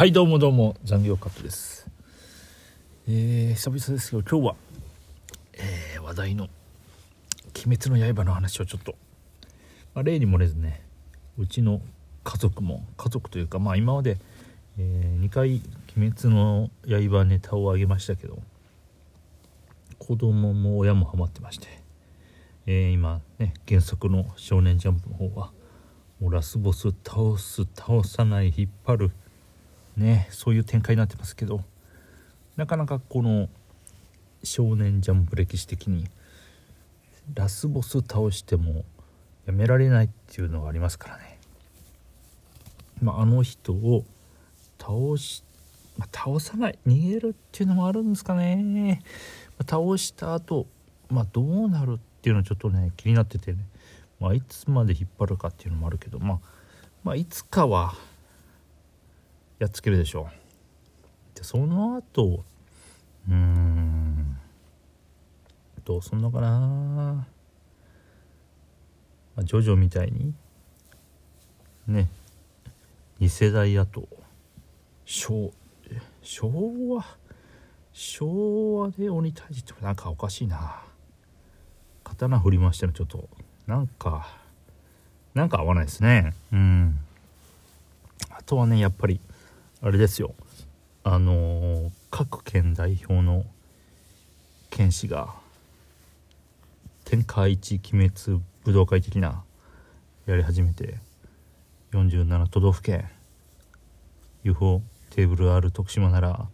はいどうもどうも残業カットです。えー、久々ですけど今日は、えー、話題の「鬼滅の刃」の話をちょっと、まあ、例に漏れずねうちの家族も家族というかまあ今まで、えー、2回「鬼滅の刃」ネタをあげましたけど子供も親もハマってまして、えー、今ね原作の「少年ジャンプ」の方はもうラスボス倒す倒さない引っ張るねそういう展開になってますけどなかなかこの「少年ジャンプ」歴史的にラスボス倒してもやめられないっていうのがありますからね、まあ、あの人を倒し、まあ、倒さない逃げるっていうのもあるんですかね、まあ、倒した後、まあどうなるっていうのはちょっとね気になっててね、まあ、いつまで引っ張るかっていうのもあるけど、まあ、まあいつかはやっつけるでしょ。うでその後うーん。どうすんのかな、まあ、ジョジョみたいにね。2世代やと昭昭和昭和で鬼退治ってなんかおかしいな。刀振りましたのちょっとなんかなんか合わないですね。うん。あとはねやっぱりあれですよ。あのー、各県代表の剣士が天下一鬼滅武道会的なやり始めて47都道府県 UFO テーブルある徳島なら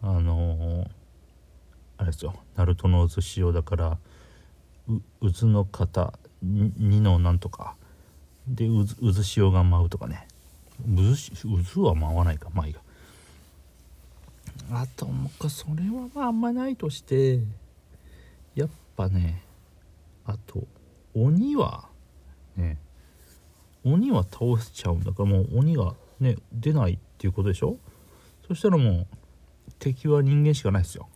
あのー、あれですよ。鳴門の渦潮だから渦の型2のなんとかで渦潮が舞うとかね。渦は回らないか。まあいいか。あともうそれはまああんまないとしてやっぱねあと鬼はね鬼は倒しちゃうんだからもう鬼がね出ないっていうことでしょ？そしたらもう敵は人間しかないですよ。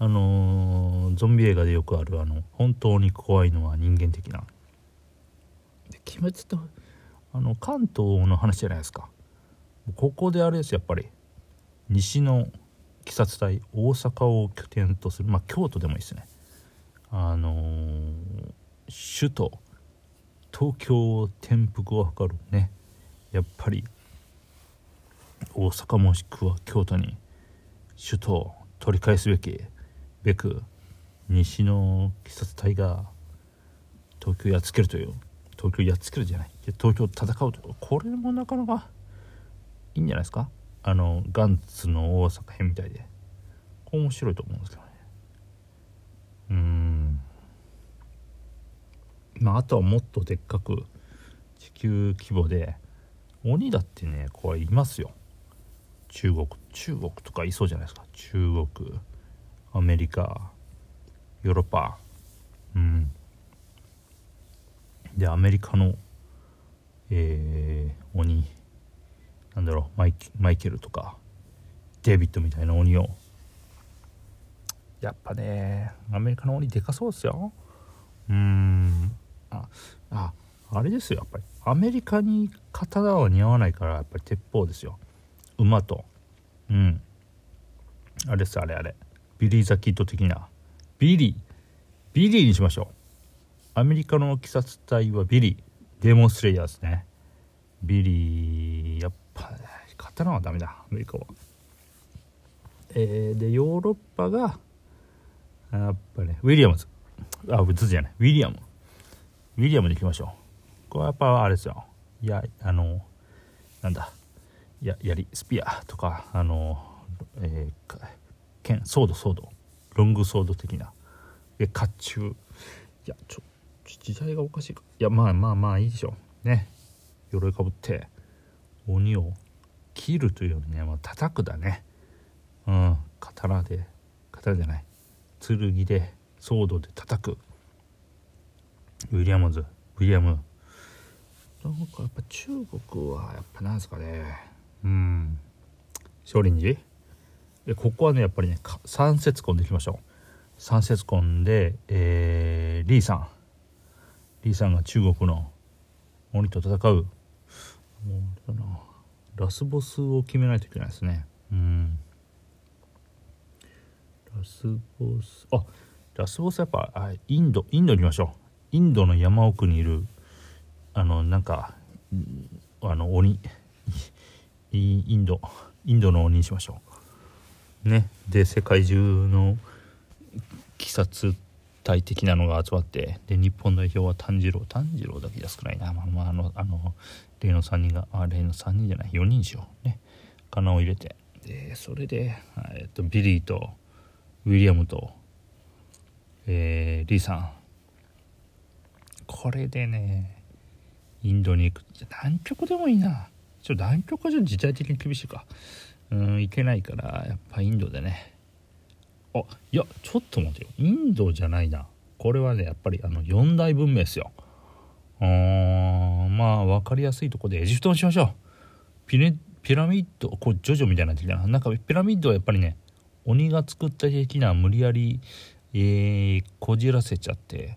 あのー、ゾンビ映画でよくあるあの本当に怖いのは人間的な。鬼滅とあの関東の話じゃないですか。ここであれですやっぱり。西の鬼殺隊大阪を拠点とするまあ京都でもいいですね。あのー、首都東京を転覆を図るね。やっぱり大阪もしくは京都に首都を取り返すべきべく西の鬼殺隊が東京をやっつけるという東京やっつけるじゃない。東京戦うと。これもなかなかいいんじゃないですか？あのガンツの大阪編みたいで。面白いと思うんですけどね。うん。まああとはもっとでっかく地球規模で鬼だってねこれいますよ。中国中国とかいそうじゃないですか。中国アメリカヨーロッパ。うん。でアメリカのえー、鬼なんだろうマイマイケルとかデビッドみたいな鬼を。やっぱねアメリカの鬼でかそうですよ。うん。あああれですよやっぱり。アメリカに刀は似合わないからやっぱり鉄砲ですよ。馬と。うん。あれですあれあれ。ビリー・ザ・キッド的な。ビリー。ビリーにしましょうアメリカの鬼殺隊はビリー。 Demon Slayer ですね。ビリーやっぱ、ね、刀はダメだ。アメリカは。えー、でヨーロッパがやっぱねウィリアムズ。あズじゃない。ウィリアム。ウィリアムでいきましょう。これはやっぱあれですよ。いやあのなんだ。や槍 spear とかあのえー、剣 sword sword。ロングソード的な。で甲冑。いやちょ時代がおかしいか。いやまあまあまあいいでしょう。ね。鎧かぶって鬼を切るというよりね、まあ、叩くだね。うん。刀で刀じゃない。剣でソードで叩く。ウィリアムズ。ウィリアム。なんかやっぱ中国はやっぱなんですかね。うん。少林寺？でここはねやっぱりね三節根でいきましょう。三節根で、えー、リーさんリーさんが中国の鬼と戦う。もうラスボスを決めないといけないですね。うん。ラスボス。あラスボスやっぱあインドインドに行きましょう。インドの山奥にいるあのなんかあの鬼。インドインドの鬼にしましょう。ね。で世界中の鬼殺隊的なのが集まってで日本代表は炭治郎。炭治郎だけじゃ少ないな。まあまああのあの例の3人があ例の3人じゃない4人しよう。ね。金を入れて。でそれで、えっと、ビリーとウィリアムと、えー、リーさん。これでねインドに行く。南極でもいいな。ちょ南極はちょっと時代的に厳しいか。うん行けないからやっぱインドでね。あいやちょっと待てよ。インドじゃないな。これはねやっぱりあの四大文明ですよ。うんまあ分かりやすいとこでエジプトにしましょう。ピネピラミッドこうジョジョみたいな的な。なんかピラミッドはやっぱりね鬼が作った的な無理やり、えー、こじらせちゃって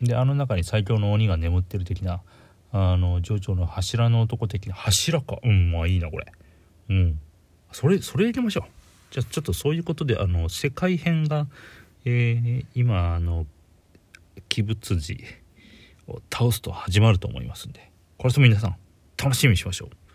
であの中に最強の鬼が眠ってる的なあのジョジョの柱の男的な柱か。うんまあいいなこれ。うん。それそれ入れましょう。じゃあちょっとそういうことであの世界編が、えー、今あの鬼仏寺を倒すと始まると思いますんでこれとも皆さん楽しみにしましょう。